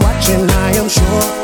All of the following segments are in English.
Watching, I am sure.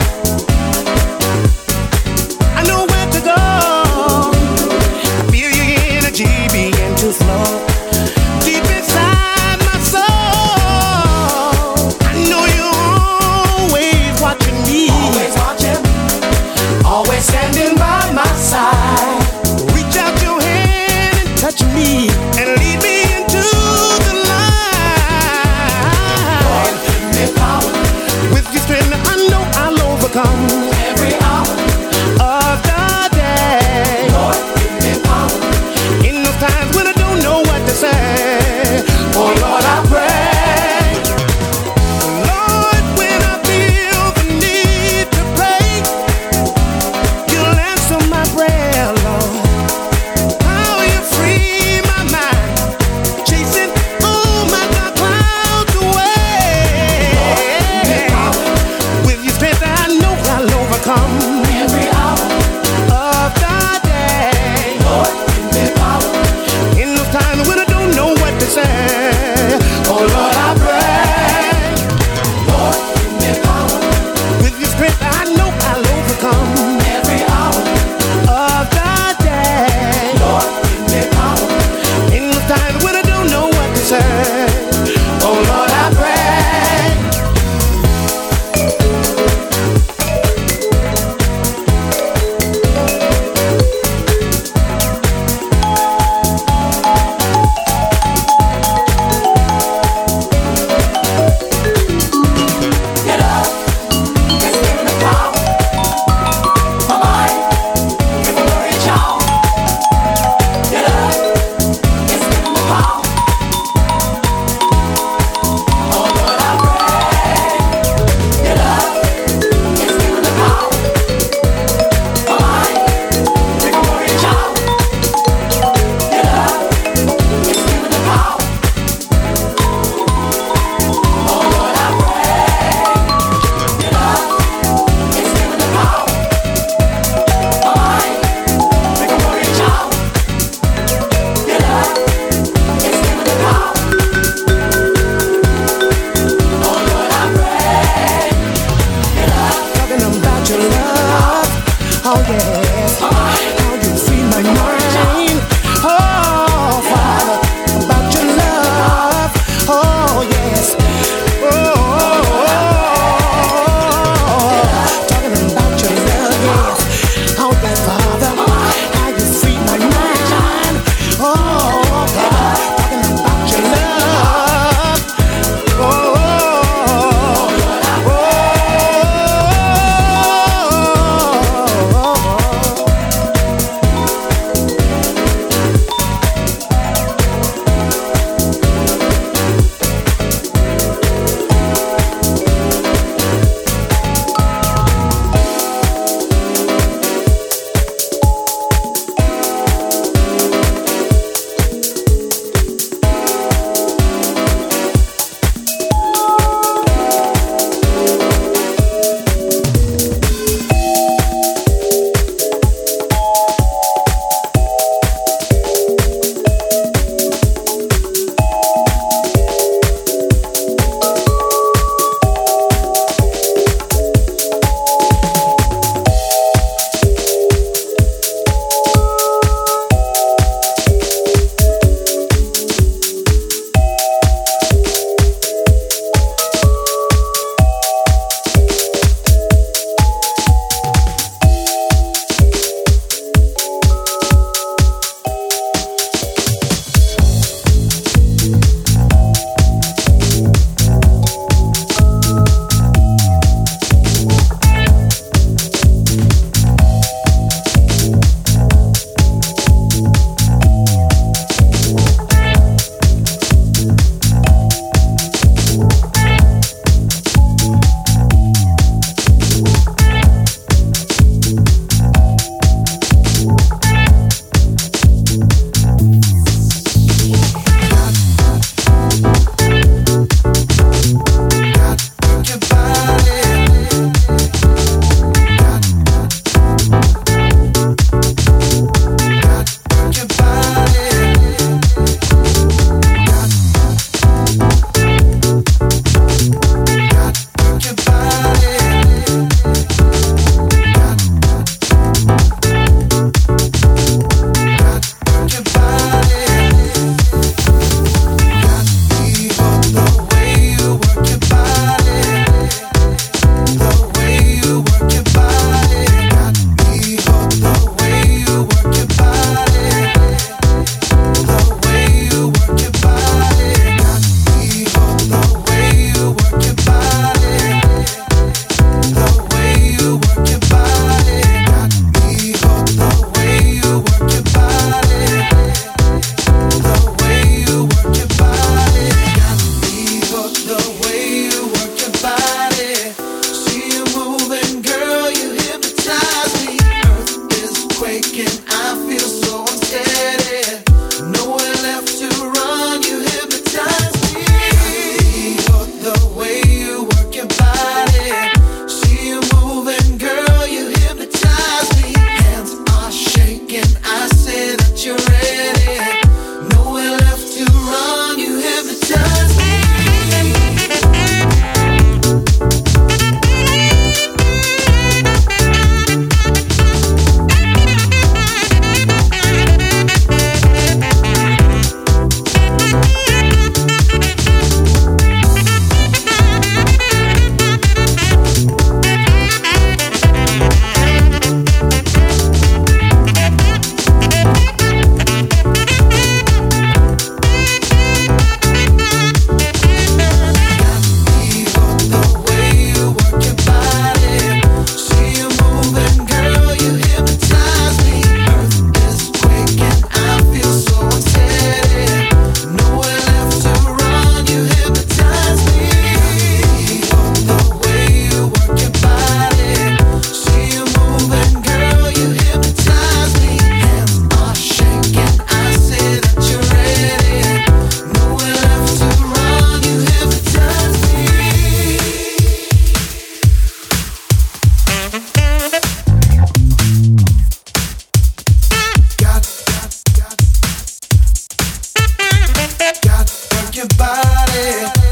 você.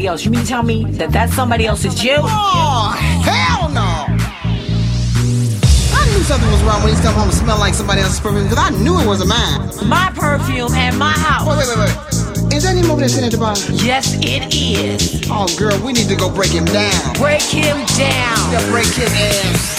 Somebody else. You mean to tell me that that somebody else is you? Oh, hell no. I knew something was wrong when he's come home and smell like somebody else's perfume because I knew it wasn't mine. My perfume and my house. Wait, wait, wait, wait. Is that him over there sitting at the bar? Yes, it is. Oh, girl, we need to go break him down. Break him down. Yeah, break his ass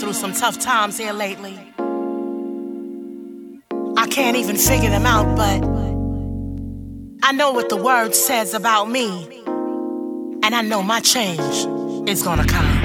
down. tough times here lately. I can't even figure them out, but I know what the word says about me. And I know my change is gonna come.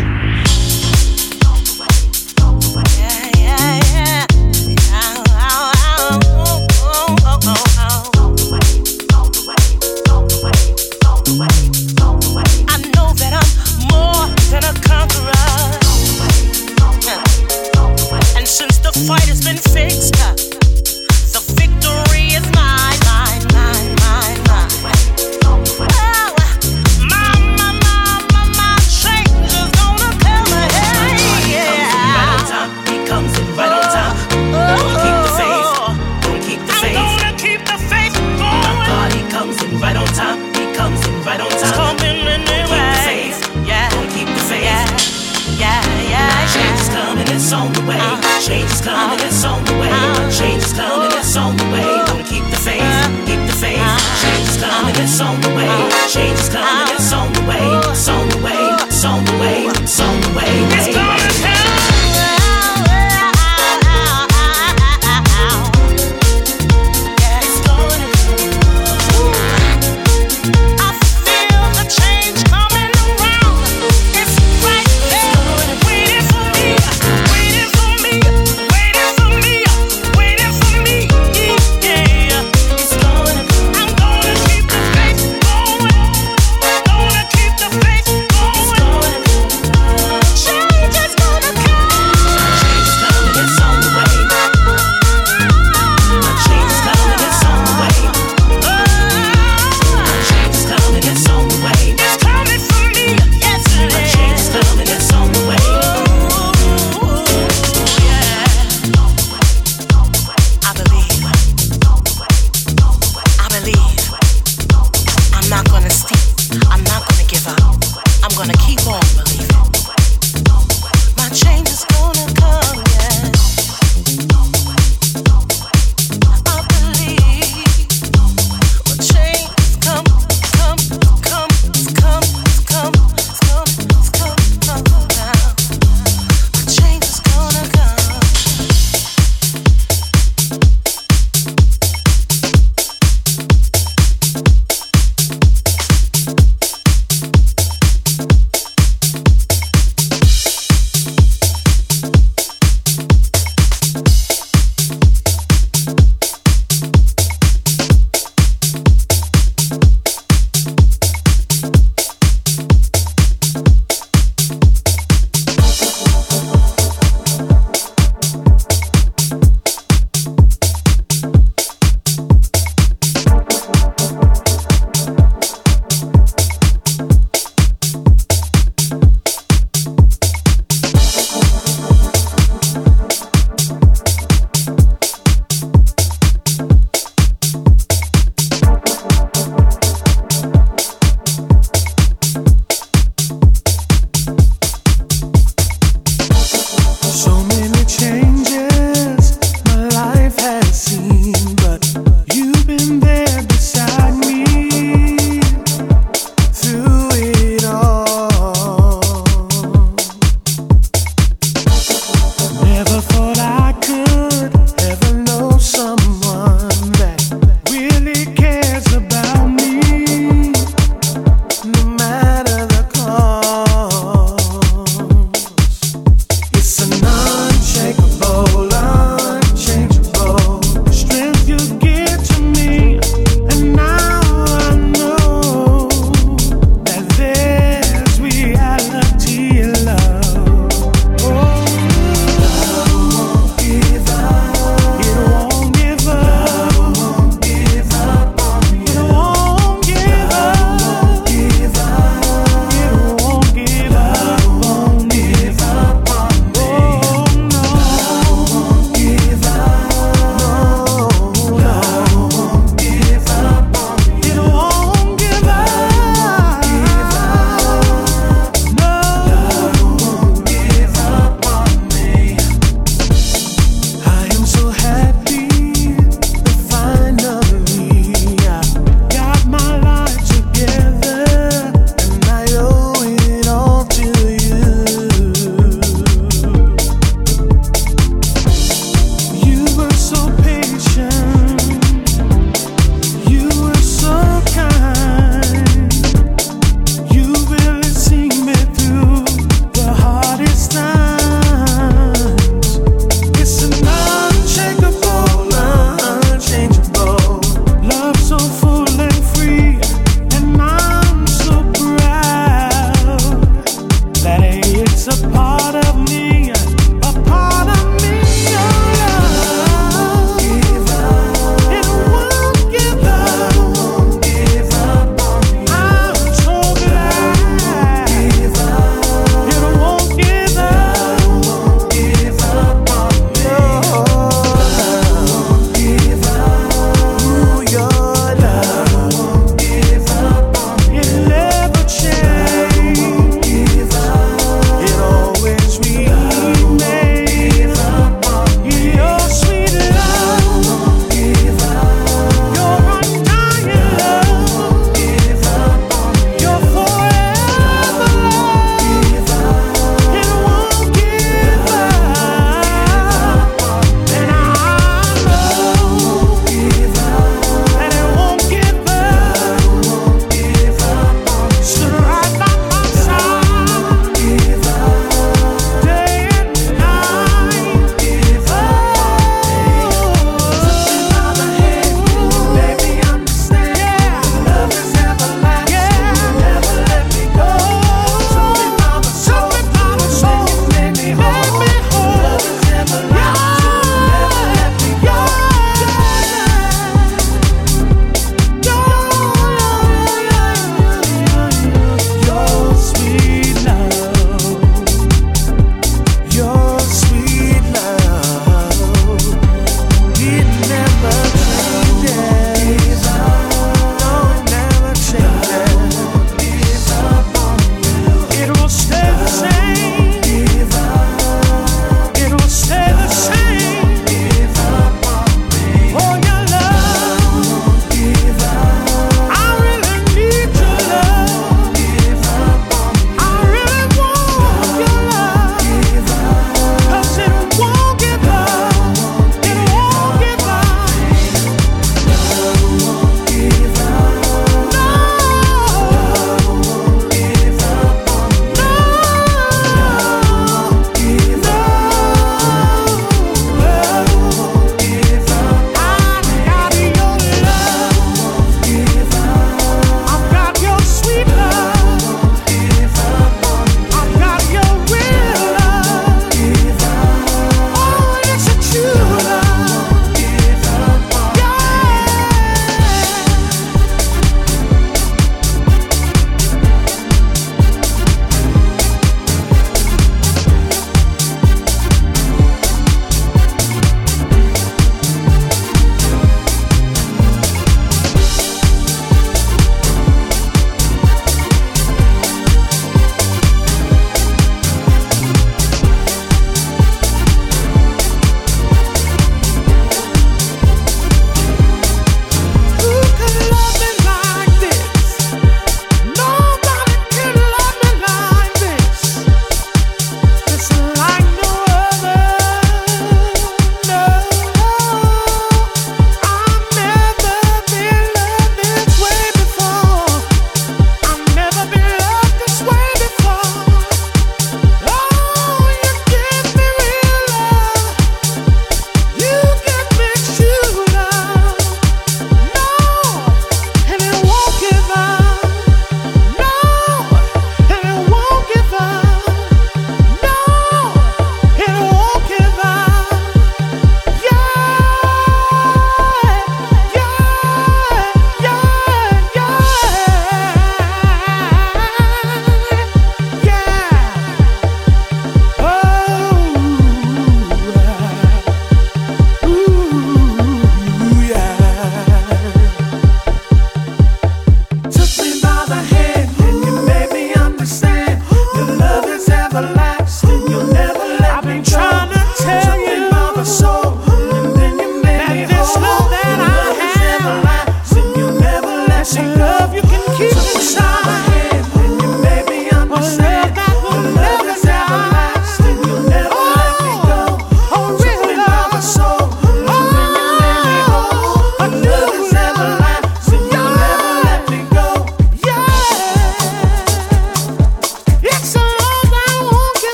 Fight has been fixed. Keep the